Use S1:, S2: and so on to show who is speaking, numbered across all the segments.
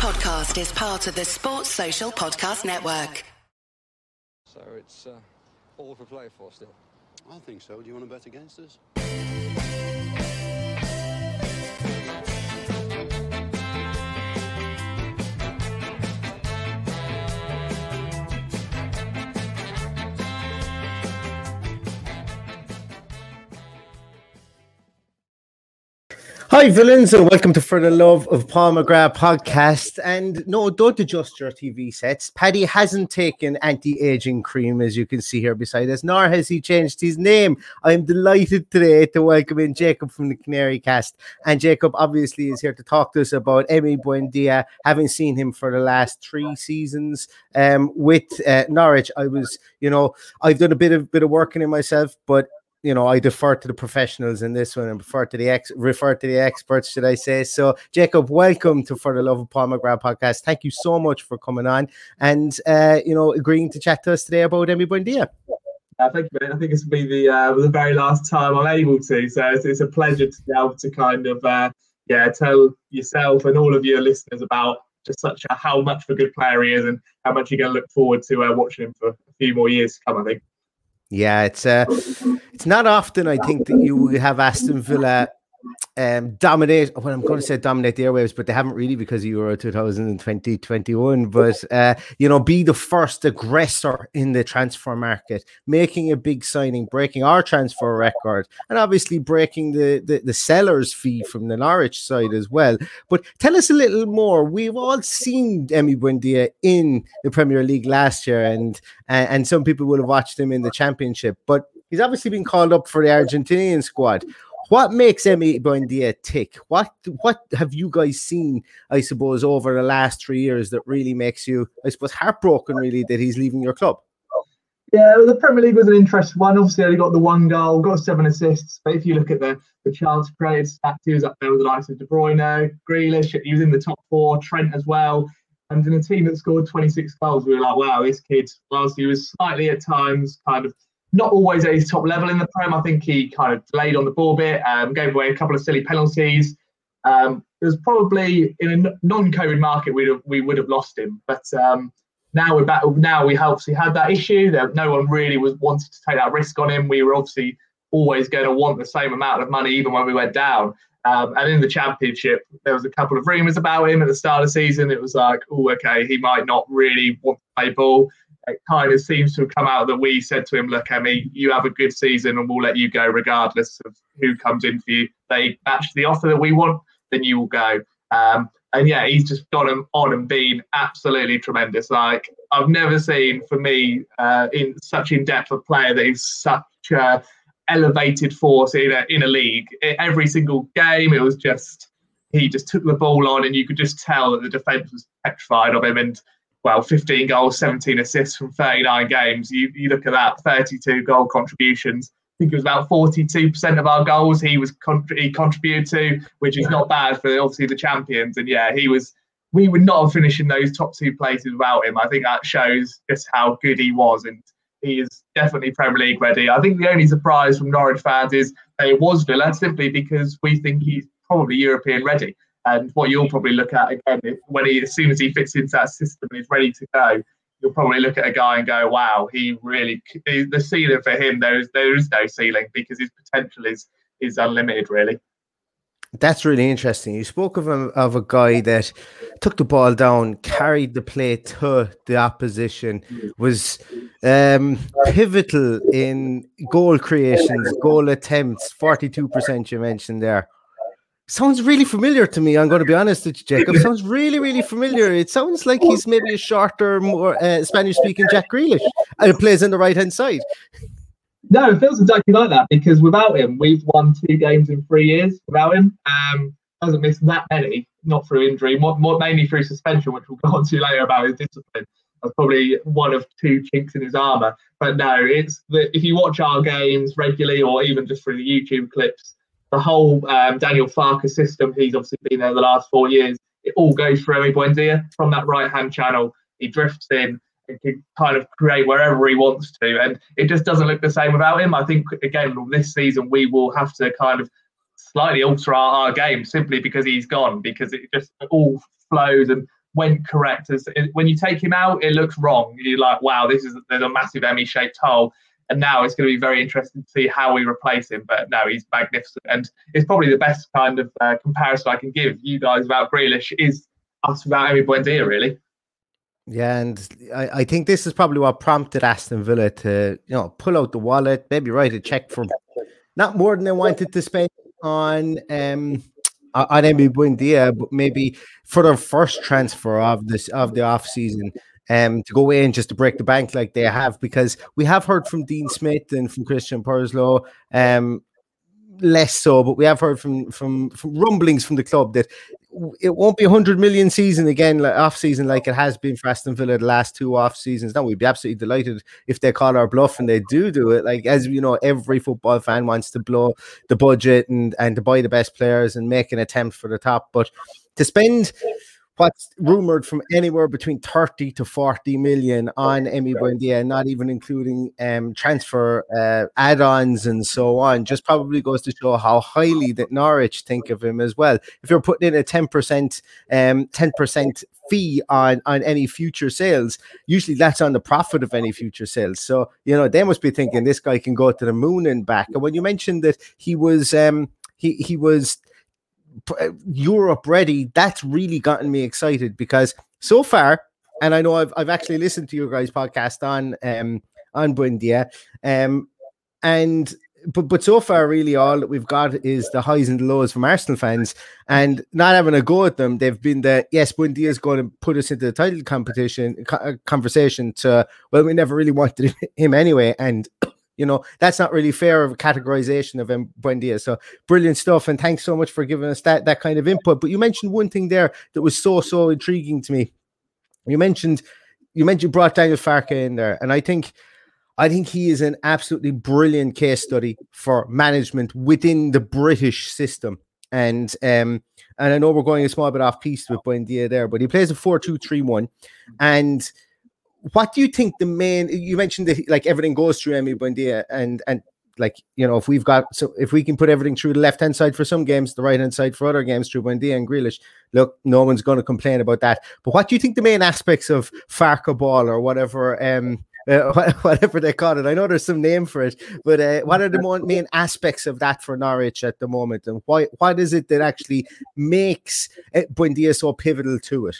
S1: podcast is part of the Sports Social Podcast Network.
S2: So it's uh, all for play for still.
S3: I think so. Do you want to bet against us?
S4: Hi, villains, and welcome to For the Love of Paul McGrath podcast. And no, don't adjust your TV sets. Paddy hasn't taken anti aging cream, as you can see here beside us, nor has he changed his name. I'm delighted today to welcome in Jacob from the Canary Cast. And Jacob obviously is here to talk to us about Emi Buendia, having seen him for the last three seasons um, with uh, Norwich. I was, you know, I've done a bit of bit of working in myself, but you know, I defer to the professionals in this one and refer to the ex refer to the experts, should I say? So, Jacob, welcome to For the Love of Paul McGrath podcast. Thank you so much for coming on and uh, you know agreeing to chat to us today about Emi Buendia.
S5: Uh, thank you, mate. I think it's be the uh, the very last time I'm able to, so it's, it's a pleasure to be able to kind of uh, yeah tell yourself and all of your listeners about just such a, how much of a good player he is and how much you're going to look forward to uh, watching him for a few more years to come. I think.
S4: Yeah, it's uh, it's not often I think that you have Aston Villa um, dominate. Well, I'm going to say dominate the airwaves, but they haven't really because Euro 2020 21. But uh, you know, be the first aggressor in the transfer market, making a big signing, breaking our transfer record, and obviously breaking the the, the seller's fee from the Norwich side as well. But tell us a little more. We've all seen Emi Buendia in the Premier League last year, and and some people will have watched him in the Championship, but. He's obviously been called up for the Argentinian squad what makes Emi Buendia tick? What what have you guys seen, I suppose, over the last three years that really makes you, I suppose, heartbroken really that he's leaving your club?
S5: Yeah, the Premier League was an interesting one. Obviously, only got the one goal, got seven assists. But if you look at the the chance created stats, he was up there with the likes of De Bruyne, Grealish. He was in the top four, Trent as well. And in a team that scored 26 goals, we were like, wow, this kid, whilst he was slightly at times kind of not always at his top level in the Prem. I think he kind of delayed on the ball bit, um, gave away a couple of silly penalties. Um, it was probably in a non-COVID market we'd have, we would have lost him, but um, now we're back. Now we obviously had that issue that no one really was wanted to take that risk on him. We were obviously always going to want the same amount of money even when we went down. Um, and in the championship, there was a couple of rumours about him at the start of the season. It was like, oh, okay, he might not really want to play ball it kind of seems to have come out that we said to him, look, Emi, you have a good season and we'll let you go regardless of who comes in for you. They match the offer that we want, then you will go. Um, and yeah, he's just gone on and been absolutely tremendous. Like I've never seen for me uh, in such in depth a player that is such a elevated force in a in a league. Every single game, it was just he just took the ball on, and you could just tell that the defense was petrified of him. And well, 15 goals, 17 assists from 39 games. You, you look at that, 32 goal contributions. I think it was about 42% of our goals he was he contributed to, which is not bad for obviously the champions. And yeah, he was. We would not have finished in those top two places without him. I think that shows just how good he was, and he is definitely Premier League ready. I think the only surprise from Norwich fans is that it was Villa, simply because we think he's probably European ready. And what you'll probably look at again, when he as soon as he fits into that system and is ready to go, you'll probably look at a guy and go, "Wow, he really the ceiling for him. There is there is no ceiling because his potential is is unlimited, really."
S4: That's really interesting. You spoke of a, of a guy that took the ball down, carried the play to the opposition, was um, pivotal in goal creations, goal attempts, 42% you mentioned there sounds really familiar to me. I'm going to be honest with you, Jacob. Sounds really, really familiar. It sounds like he's maybe a shorter, more uh, Spanish-speaking Jack Grealish, and plays on the right-hand side.
S5: No, it feels exactly like that because without him, we've won two games in three years. Without him, um, hasn't missed that many, not through injury, more, more mainly through suspension, which we'll go on to later about his discipline. That's probably one of two chinks in his armour. But no, it's the, if you watch our games regularly or even just through the YouTube clips, the whole um, Daniel Farke system, he's obviously been there the last four years. It all goes through Emi Buendia from that right hand channel. He drifts in and can kind of create wherever he wants to. And it just doesn't look the same without him. I think, again, this season, we will have to kind of slightly alter our, our game simply because he's gone, because it just all flows and went correct. As when you take him out, it looks wrong. You're like, wow, this is there's a massive Emi-shaped hole. And now it's going to be very interesting to see how we replace him. But no, he's magnificent, and it's probably the best kind of uh, comparison I can give you guys about Grealish is us without Emi Buendia, really.
S4: Yeah, and I, I think this is probably what prompted Aston Villa to, you know, pull out the wallet, maybe write a check for not more than they wanted to spend on um on Emi Buendia, but maybe for their first transfer of this of the off season, um, to go in just to break the bank like they have, because we have heard from Dean Smith and from Christian Purslow, um, less so, but we have heard from from from rumblings from the club that it won't be a hundred million season again, like off season, like it has been for Aston Villa the last two off seasons. Now we'd be absolutely delighted if they call our bluff and they do do it. Like as you know, every football fan wants to blow the budget and and to buy the best players and make an attempt for the top, but to spend what's rumored from anywhere between 30 to 40 million on Emi Buendia, not even including um, transfer uh, add-ons and so on, just probably goes to show how highly that Norwich think of him as well. If you're putting in a 10% um, 10% fee on on any future sales, usually that's on the profit of any future sales. So, you know, they must be thinking this guy can go to the moon and back. And when you mentioned that he was um he he was Europe ready, that's really gotten me excited because so far, and I know I've, I've actually listened to your guys' podcast on um on Buendia, um, and but but so far, really, all that we've got is the highs and the lows from Arsenal fans, and not having a go at them. They've been the yes, Buendia is going to put us into the title competition co- conversation. To well, we never really wanted him anyway, and you know, that's not really fair of a categorization of. Buendia. So brilliant stuff. And thanks so much for giving us that, that kind of input. But you mentioned one thing there that was so, so intriguing to me. You mentioned, you mentioned you brought Daniel Farke in there. And I think, I think he is an absolutely brilliant case study for management within the British system. And um, and I know we're going a small bit off piece with Buendia there, but he plays a 4-2-3-1. And what do you think the main you mentioned that like everything goes through Emi Buendia and and like you know if we've got so if we can put everything through the left hand side for some games, the right hand side for other games through Buendia and Grealish, look, no one's going to complain about that. But what do you think the main aspects of Farke ball or whatever um uh, whatever they call it. I know there's some name for it, but uh, what are the main aspects of that for Norwich at the moment, and why what is it that actually makes uh, Buendia so pivotal to it?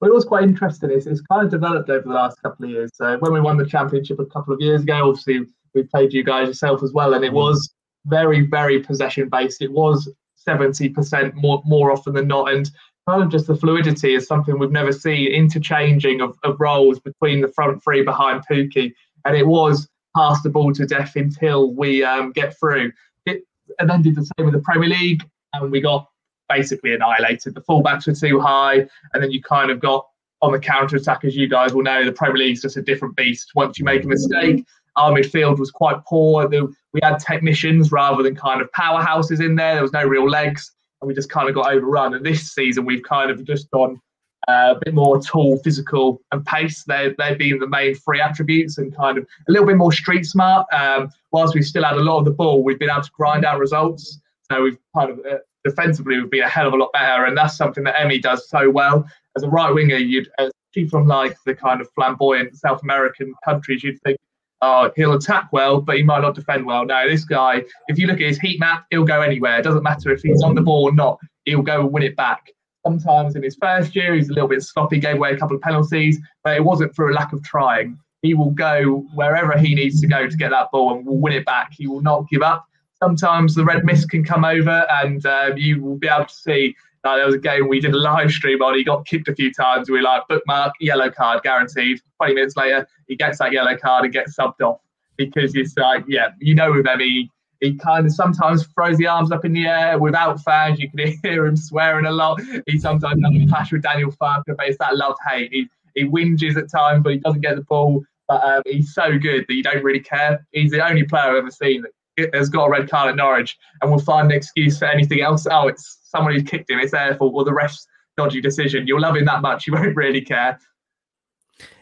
S5: But it was quite interesting. It's, it's kind of developed over the last couple of years. So when we won the championship a couple of years ago, obviously we played you guys yourself as well, and it mm. was very, very possession based. It was 70% more more often than not. And kind of just the fluidity is something we've never seen, interchanging of, of roles between the front three behind Pukki. And it was pass the ball to death until we um, get through. It, and then did the same with the Premier League, and we got basically annihilated. The fullbacks were too high, and then you kind of got on the counter attack, as you guys will know, the Premier League's just a different beast. Once you make a mistake, our midfield was quite poor. We had technicians rather than kind of powerhouses in there. There was no real legs, and we just kind of got overrun. And this season, we've kind of just gone uh, a bit more tall, physical, and pace. They're, they're being the main three attributes, and kind of a little bit more street smart. Um, whilst we still had a lot of the ball, we've been able to grind out results. So we've kind of uh, defensively would be a hell of a lot better. And that's something that Emi does so well. As a right winger, you'd uh, see from like the kind of flamboyant South American countries, you'd think, oh, he'll attack well, but he might not defend well. No, this guy, if you look at his heat map, he'll go anywhere. It doesn't matter if he's on the ball or not, he'll go and win it back. Sometimes in his first year, he's a little bit sloppy, gave away a couple of penalties, but it wasn't for a lack of trying. He will go wherever he needs to go to get that ball and will win it back. He will not give up sometimes the red mist can come over and uh, you will be able to see uh, there was a game we did a live stream on. He got kicked a few times. We like, bookmark, yellow card, guaranteed. 20 minutes later, he gets that yellow card and gets subbed off because it's like, yeah, you know, with him, he, he kind of sometimes throws the arms up in the air without fans. You can hear him swearing a lot. He sometimes a clash with Daniel Farke, but it's that love hate. He, he whinges at times, but he doesn't get the ball. But um, he's so good that you don't really care. He's the only player I've ever seen that has got a red card at Norwich and will find an excuse for anything else. Oh, it's someone who's kicked him, it's fault, or the ref's dodgy decision. You'll love him that much, you won't really care.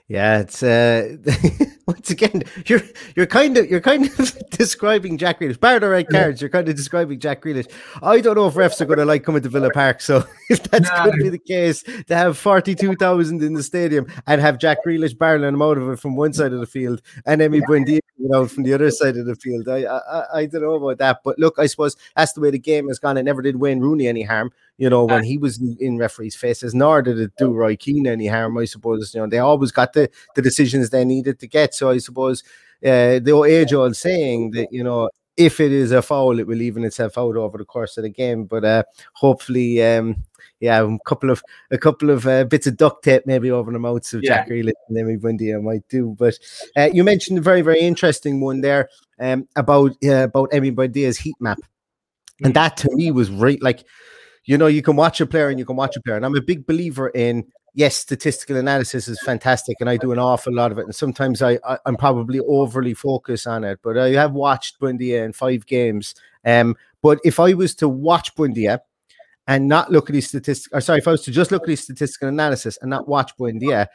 S4: Yeah, it's uh once again, you're you're kind of you're kind of describing Jack Grealish. Bar the right cards, you're kind of describing Jack Grealish. I don't know if refs are going to like coming to Villa Park. So if that's no. going to be the case, to have forty two thousand in the stadium and have Jack Grealish barreling him out of it from one side of the field and Emi yeah. Buendia you know from the other side of the field, I, I I don't know about that. But look, I suppose that's the way the game has gone. It never did Wayne Rooney any harm you know, when he was in referees' faces, nor did it do Roy Keane any harm, I suppose. You know, they always got the, the decisions they needed to get. So I suppose uh, the age old saying that, you know, if it is a foul, it will even itself out over the course of the game. But uh, hopefully, um, yeah, a couple of a couple of uh, bits of duct tape maybe over the mouths of yeah. Jack Grealish and Emi Buendia might do. But uh, you mentioned a very very interesting one there um, about uh, about Emi Buendia's heat map, and mm. that to me was right like you know, you can watch a player and you can watch a player. And I'm a big believer in yes, statistical analysis is fantastic, and I do an awful lot of it. And sometimes I, I am probably overly focused on it, but I have watched Buendia in five games. Um, but if I was to watch Buendia and not look at his statistics, or sorry, if I was to just look at his statistical analysis and not watch Buendia,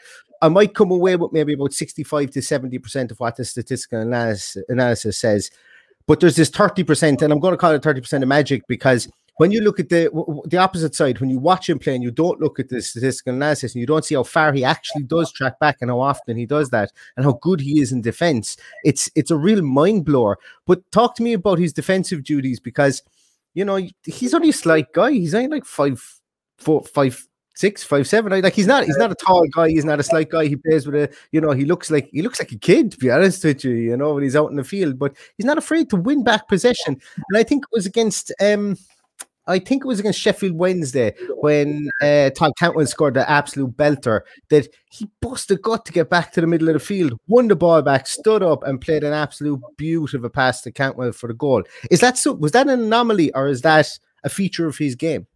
S4: I might come away with maybe about 65 to 70 percent of what the statistical analysis, analysis says. But there's this 30 percent, and I'm going to call it 30 percent of magic because when you look at the the opposite side, when you watch him play and you don't look at the statistical analysis and you don't see how far he actually does track back and how often he does that and how good he is in defense, it's it's a real mind blower. But talk to me about his defensive duties because you know he's only a slight guy. He's only like five, four, five, six, five, seven. Like he's not he's not a tall guy. He's not a slight guy. He plays with a you know he looks like he looks like a kid to be honest with you. You know when he's out in the field, but he's not afraid to win back possession. And I think it was against um I think it was against Sheffield Wednesday when uh, Todd Cantwell scored the absolute belter that he busted gut to get back to the middle of the field, won the ball back, stood up, and played an absolute beauty of a pass to Cantwell for the goal. Is that so? Was that an anomaly or is that a feature of his game?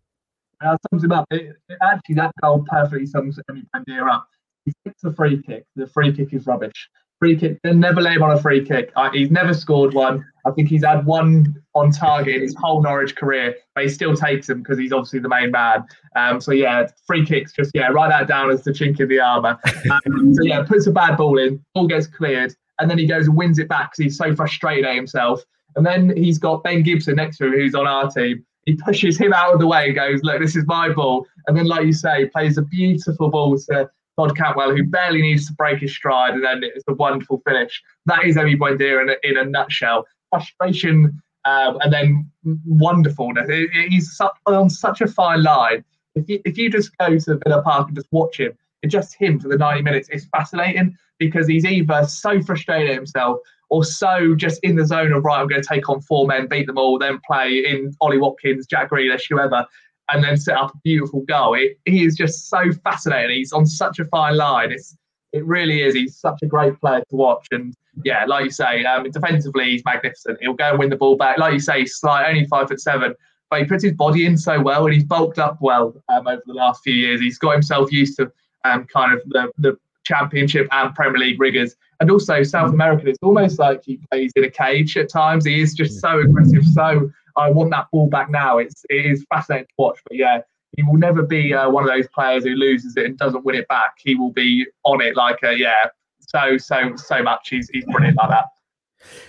S5: Uh, sums him up. It, it, actually, that goal perfectly sums Buendia up. He takes a free kick. The free kick is rubbish free kick. They never lay him on a free kick. Uh, he's never scored one. I think he's had one on target in his whole Norwich career, but he still takes them because he's obviously the main man. Um, so yeah, free kicks. Just yeah, write that down as the chink in the armour. Um, so yeah, puts a bad ball in, ball gets cleared, and then he goes and wins it back because he's so frustrated at himself. And then he's got Ben Gibson next to him, who's on our team. He pushes him out of the way and goes, "Look, this is my ball." And then, like you say, plays a beautiful ball to Todd Cantwell, who barely needs to break his stride, and then it's a wonderful finish. That is Emi Buendia in a, in a nutshell. Frustration um, and then wonderfulness. he's on such a fine line. If you, if you just go to Villa Park and just watch him, just him for the 90 minutes, it's fascinating because he's either so frustrated himself or so just in the zone of, right, I'm going to take on four men, beat them all, then play in Ollie Watkins, Jack Grealish, whoever and then set up a beautiful goal. It, he is just so fascinating. He's on such a fine line. It's it really is. He's such a great player to watch. And yeah, like you say, um, defensively he's magnificent. He'll go and win the ball back. Like you say, he's slight, only five foot seven, but he puts his body in so well and he's bulked up well um, over the last few years. He's got himself used to um, kind of the, the championship and Premier League rigors. And also South American, it's almost like he plays in a cage at times. He is just so aggressive, so I want that ball back now. It's it is fascinating to watch. But yeah, he will never be uh, one of those players who loses it and doesn't win it back. He will be on it like a yeah, so so so much. He's he's brilliant like that.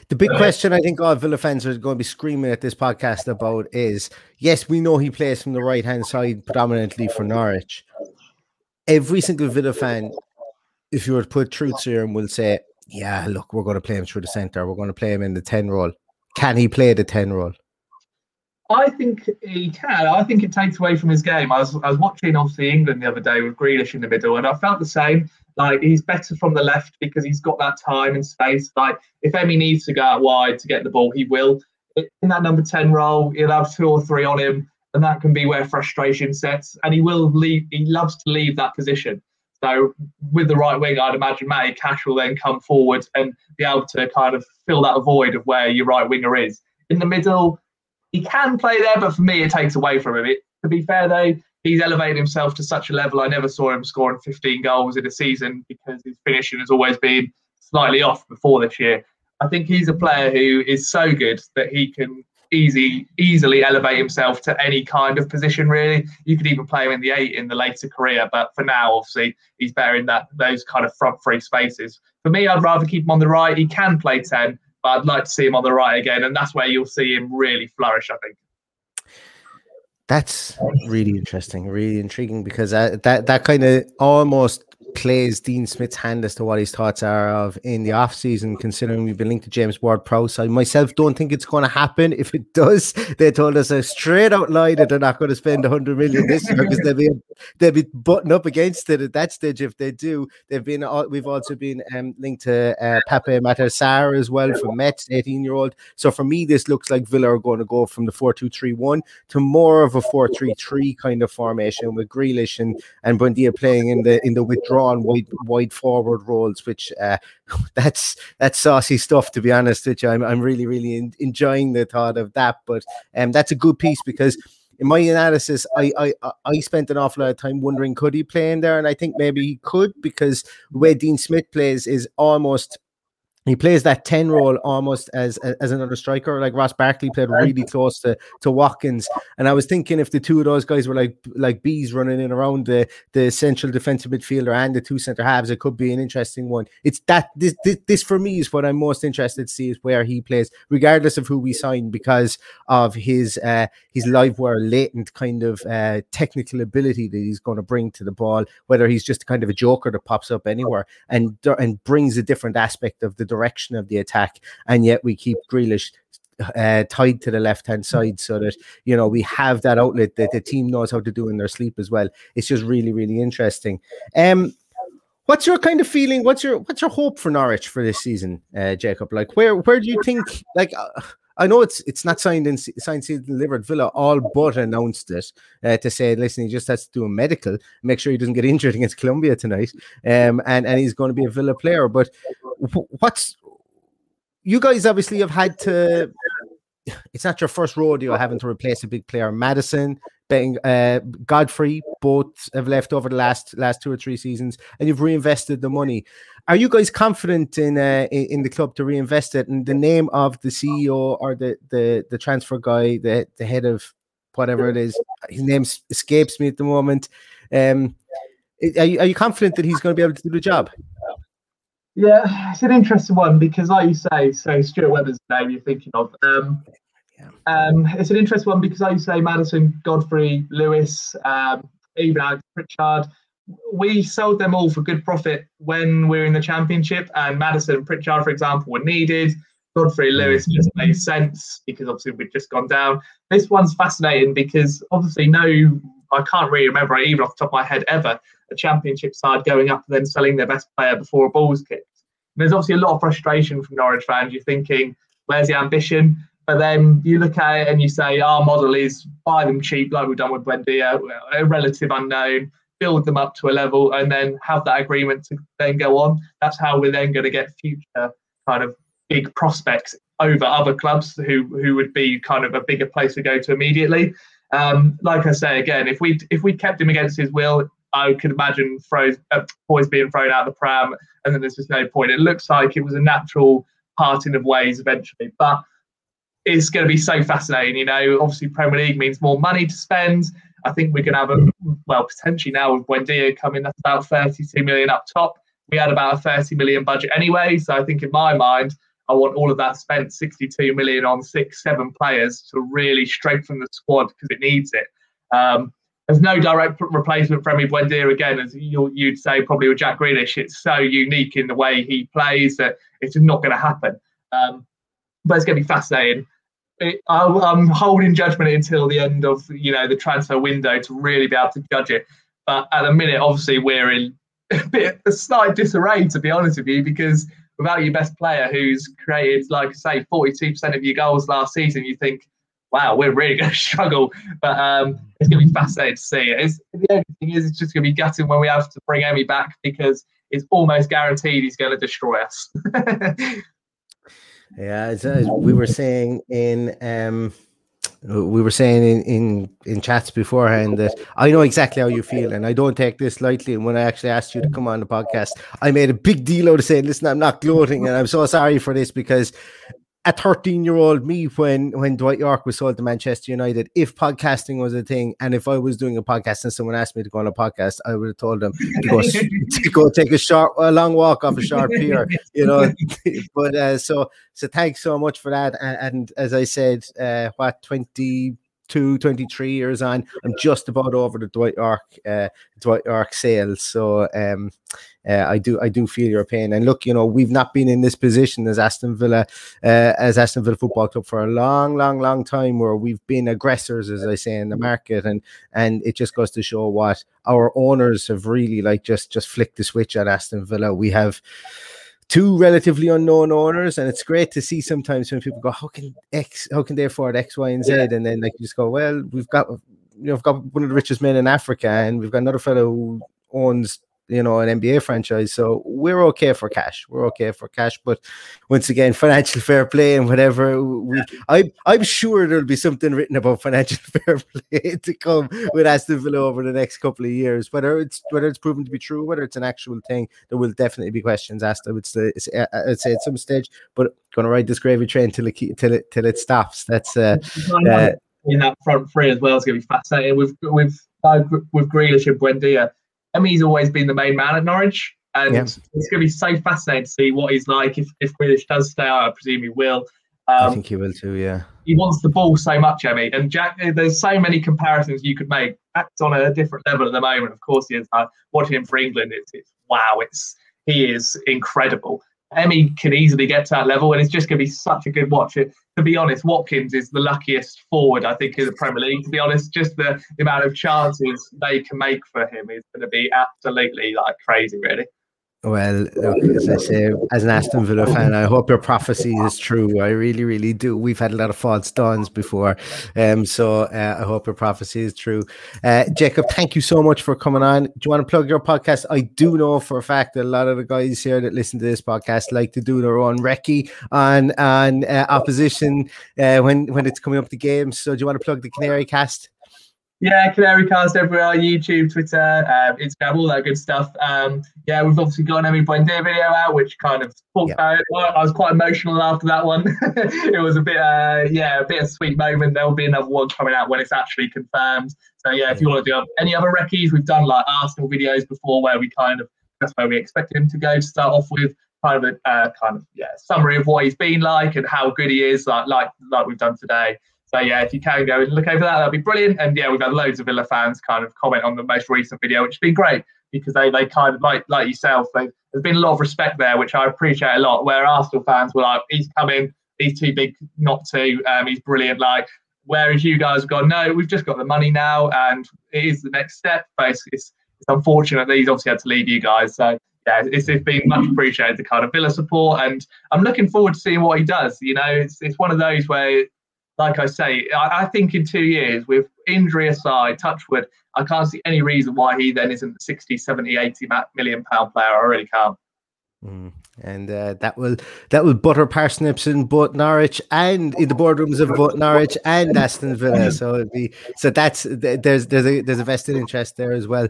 S4: The big question I think our Villa fans are going to be screaming at this podcast about is yes, we know he plays from the right hand side predominantly for Norwich. Every single Villa fan, if you were to put truth serum, will say, Yeah, look, we're going to play him through the centre, we're going to play him in the 10 role. Can he play the 10 role?
S5: I think he can. I think it takes away from his game. I was, I was watching obviously England the other day with Grealish in the middle, and I felt the same. Like he's better from the left because he's got that time and space. Like if Emi needs to go out wide to get the ball, he will. In that number ten role, he'll have two or three on him, and that can be where frustration sets. And he will leave. He loves to leave that position. So with the right wing, I'd imagine Matty Cash will then come forward and be able to kind of fill that void of where your right winger is. In the middle, he can play there, but for me, it takes away from him. It, to be fair, though, he's elevated himself to such a level. I never saw him scoring 15 goals in a season because his finishing has always been slightly off before this year. I think he's a player who is so good that he can easy easily elevate himself to any kind of position. Really, you could even play him in the eight in the later career. But for now, obviously, he's better in that those kind of front three spaces. For me, I'd rather keep him on the right. He can play ten, but I'd like to see him on the right again, and that's where you'll see him really flourish. I think.
S4: That's really interesting, really intriguing because that that, that kind of almost plays Dean Smith's hand as to what his thoughts are of in the off season, considering we've been linked to James Ward Prowse. I myself don't think it's going to happen. If it does, they told us a straight out lie that they're not going to spend 100 million this year because they'll be they'll be button up against it at that stage. If they do, they've been we've also been um, linked to uh, Pape Matar Sarr as well from Metz, 18 year old. So for me, this looks like Villa are going to go from the 4 2 3 1 to more of a 4 3 3 kind of formation with Grealish and and Buendia playing in the in the withdrawal on wide wide forward roles, which uh, that's that's saucy stuff to be honest you. I'm I'm really really in, enjoying the thought of that, but um, that's a good piece because in my analysis, I, I I spent an awful lot of time wondering could he play in there, and I think maybe he could because where Dean Smith plays is almost he plays that 10 role almost as as another striker. Like Ross Barkley played really close to to Watkins. And I was thinking if the two of those guys were like like bees running in around the the central defensive midfielder and the two center halves it could be an interesting one. It's that this this, this for me is what I'm most interested to see is where he plays regardless of who we sign because of his uh his live wire latent kind of uh technical ability that he's going to bring to the ball whether he's just kind of a joker that pops up anywhere and and brings a different aspect of the direction of the attack, and yet we keep Grealish uh, tied to the left hand side so that you know we have that outlet that the team knows how to do in their sleep as well. It's just really, really interesting. Um, what's your kind of feeling? What's your what's your hope for Norwich for this season, uh, Jacob? Like where where do you think like? Uh, I know it's it's not signed and signed, sealed, delivered. Villa all but announced it uh, to say, listen, he just has to do a medical, make sure he doesn't get injured against Colombia tonight, um, and and he's going to be a Villa player. But what's you guys obviously have had to it's not your first rodeo having to replace a big player. Maddison, betting, uh, Godfrey, both have left over the last last two or three seasons, and you've reinvested the money. Are you guys confident in uh, in the club to reinvest it? And the name of the CEO or the the the transfer guy, the the head of whatever it is, his name escapes me at the moment. Um, are you, are you confident that he's going to be able to do the job?
S5: Yeah, it's an interesting one because, like you say, so Stuart Webber's name you're thinking of. Um, yeah. um, it's an interesting one because, like you say, Maddison, Godfrey, Lewis, um, even Alex Pritchard, we sold them all for good profit when we were in the championship. And Maddison and Pritchard, for example, were needed. Godfrey Lewis just made sense because obviously we'd just gone down. This one's fascinating because obviously no, I can't really remember even off the top of my head ever a championship side going up and then selling their best player before a ball's kicked. And there's obviously a lot of frustration from Norwich fans. You're thinking, where's the ambition? But then you look at it and you say, our model is buy them cheap, like we've done with Buendia, a relative unknown, build them up to a level, and then have that agreement to then go on. That's how we're then going to get future kind of big prospects over other clubs who who would be kind of a bigger place to go to immediately. Um, like I say again, if we if we kept him against his will, I could imagine throws, uh, boys being thrown out of the pram, and then there's just no point. It looks like it was a natural parting of ways eventually, but it's going to be so fascinating. You know, obviously Premier League means more money to spend. I think we're going to have a well potentially now with Buendia coming. That's about 32 million up top. We had about a 30 million budget anyway, so I think in my mind, I want all of that spent 62 million on six, seven players to really strengthen the squad because it needs it. Um, there's no direct replacement for Emi Buendia again, as you, would say probably with Jack Grealish. It's so unique in the way he plays that it's just not going to happen. Um, but it's going to be fascinating. It, I, am holding judgment until the end of you know the transfer window to really be able to judge it. But at the minute, obviously, we're in a bit a slight disarray to be honest with you, because without your best player who's created, like I say, 42% of your goals last season, you think wow, we're really going to struggle. But um, it's going to be fascinating to see. It's, the only thing is, it's just going to be gutting when we have to bring Emi back because it's almost guaranteed he's going to destroy us.
S4: yeah, as, as we were saying in. Um, we were saying in, in in chats beforehand that I know exactly how you feel, and I don't take this lightly. And when I actually asked you to come on the podcast, I made a big deal out of saying, "Listen, I'm not gloating, and I'm so sorry for this because a 13 year old me when when Dwight Yorke was sold to Manchester United, if podcasting was a thing, and if I was doing a podcast and someone asked me to go on a podcast, I would have told them to go, to go take a short, a long walk off a short pier, you know. but uh, so so thanks so much for that. And, and as I said, uh, what 20 22, 23 years on. I'm just about over the Dwight Yorke, uh, Dwight Yorke sales. So um, uh, I do I do feel your pain. And look, you know, we've not been in this position as Aston Villa, uh, as Aston Villa Football Club for a long, long, long time, where we've been aggressors, as I say, in the market, and and it just goes to show what our owners have really like just just flicked the switch at Aston Villa. We have two relatively unknown owners, and it's great to see sometimes when people go, "How can X? How can they afford X, Y, and Z?" Yeah. And then like you just go, "Well, we've got." You know, we've got one of the richest men in Africa, and we've got another fellow who owns you know an NBA franchise. So we're okay for cash. We're okay for cash. But once again, financial fair play and whatever. We, I I'm sure there'll be something written about financial fair play to come with Aston Villa over the next couple of years. Whether it's whether it's proven to be true, whether it's an actual thing, there will definitely be questions asked. I would say, I'd say at some stage. But going to ride this gravy train till it till it till it stops. That's uh, uh
S5: in that front three as well is going to be fascinating. With with uh, with Grealish and Buendia Emi's always been the main man at Norwich, and yeah. it's going to be so fascinating to see what he's like if if Grealish does stay out. I presume he will.
S4: Um, I think he will too. Yeah,
S5: he wants the ball so much, Emi. And Jack, there's so many comparisons you could make. Jack's on a different level at the moment. Of course, he is. Uh, watching him for England, it's, it's wow. It's he is incredible. Emi can easily get to that level, and it's just going to be such a good watch. To be honest, Watkins is the luckiest forward I think in the Premier League. To be honest, just the, the amount of chances they can make for him is going to be absolutely like crazy, really.
S4: Well, as I say, as an Aston Villa fan, I hope your prophecy is true. I really, really do. We've had a lot of false dawns before, um, so uh, I hope your prophecy is true. Uh, Jacob, thank you so much for coming on. Do you want to plug your podcast? I do know for a fact that a lot of the guys here that listen to this podcast like to do their own recce on on uh, opposition uh, when when it's coming up to games. So, do you want to plug the Canary Cast?
S5: Yeah, Canary Cast everywhere, YouTube, Twitter, uh, Instagram, all that good stuff. Um, yeah, we've obviously got an Emi Buendia video out, which kind of talked yep. about it. I was quite emotional after that one. it was a bit, uh, yeah, a bit of a sweet moment. There'll be another one coming out when it's actually confirmed. So yeah, if you want to do any other recce's, we've done like Arsenal videos before where we kind of that's where we expected him to go to start off with kind of a uh, kind of yeah summary of what he's been like and how good he is, like like like we've done today. So yeah, if you can go and look over that, that'd be brilliant. And yeah, we've had loads of Villa fans kind of comment on the most recent video, which has been great because they they kind of like like yourself. They, there's been a lot of respect there, which I appreciate a lot. Where Arsenal fans were like, he's coming, he's too big not to, um, he's brilliant. Like whereas you guys have gone, no, we've just got the money now, and it is the next step. But it's, it's, it's unfortunate that he's obviously had to leave you guys. So yeah, it's, it's been much appreciated the kind of Villa support, and I'm looking forward to seeing what he does. You know, it's it's one of those where like I say, I, I, think in two years, with injury aside, Touchwood, I can't see any reason why he then isn't the 60, 70, 80 million pound player. I really can't.
S4: Mm and uh, that will that will butter parsnips in both Norwich and in the boardrooms of both Norwich and Aston Villa. So it'll be so that's there's there's a there's a vested interest there as well.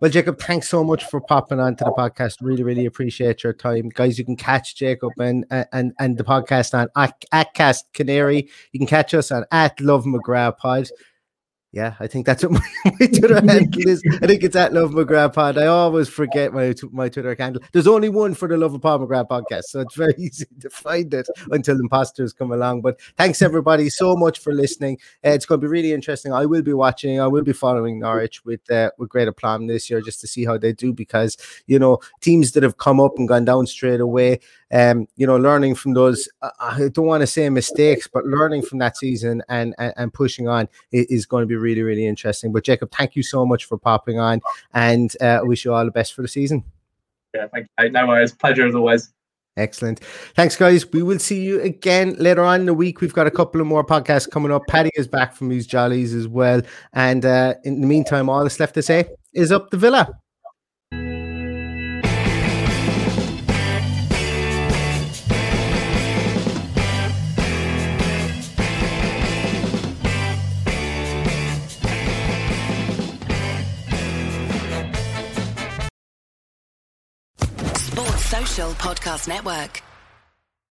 S4: Well, Jacob, thanks so much for popping onto the podcast. Really, really appreciate your time, guys. You can catch Jacob and and and the podcast on at, at Cast Canary. You can catch us on at Love McGrath Pod. Yeah, I think that's what my, my Twitter handle is. I think it's at Love McGrath Pod. I always forget my my Twitter handle. There's only one for the Love of Paul McGrath podcast, so it's very easy to find it until imposters come along. But thanks everybody so much for listening. Uh, it's going to be really interesting. I will be watching. I will be following Norwich with uh, with great aplomb this year just to see how they do because you know teams that have come up and gone down straight away um, you know, learning from those, I don't want to say mistakes, but learning from that season and, and, and pushing on is, is, going to be really, really interesting. But Jacob, thank you so much for popping on and uh, wish you all the best for the season.
S5: Yeah, thank you. No worries. Pleasure as always.
S4: Excellent. Thanks, guys. We will see you again later on in the week. We've got a couple of more podcasts coming up. Paddy is back from his jollies as well. And uh, in the meantime, all that's left to say is up the villa.
S1: Podcast Network.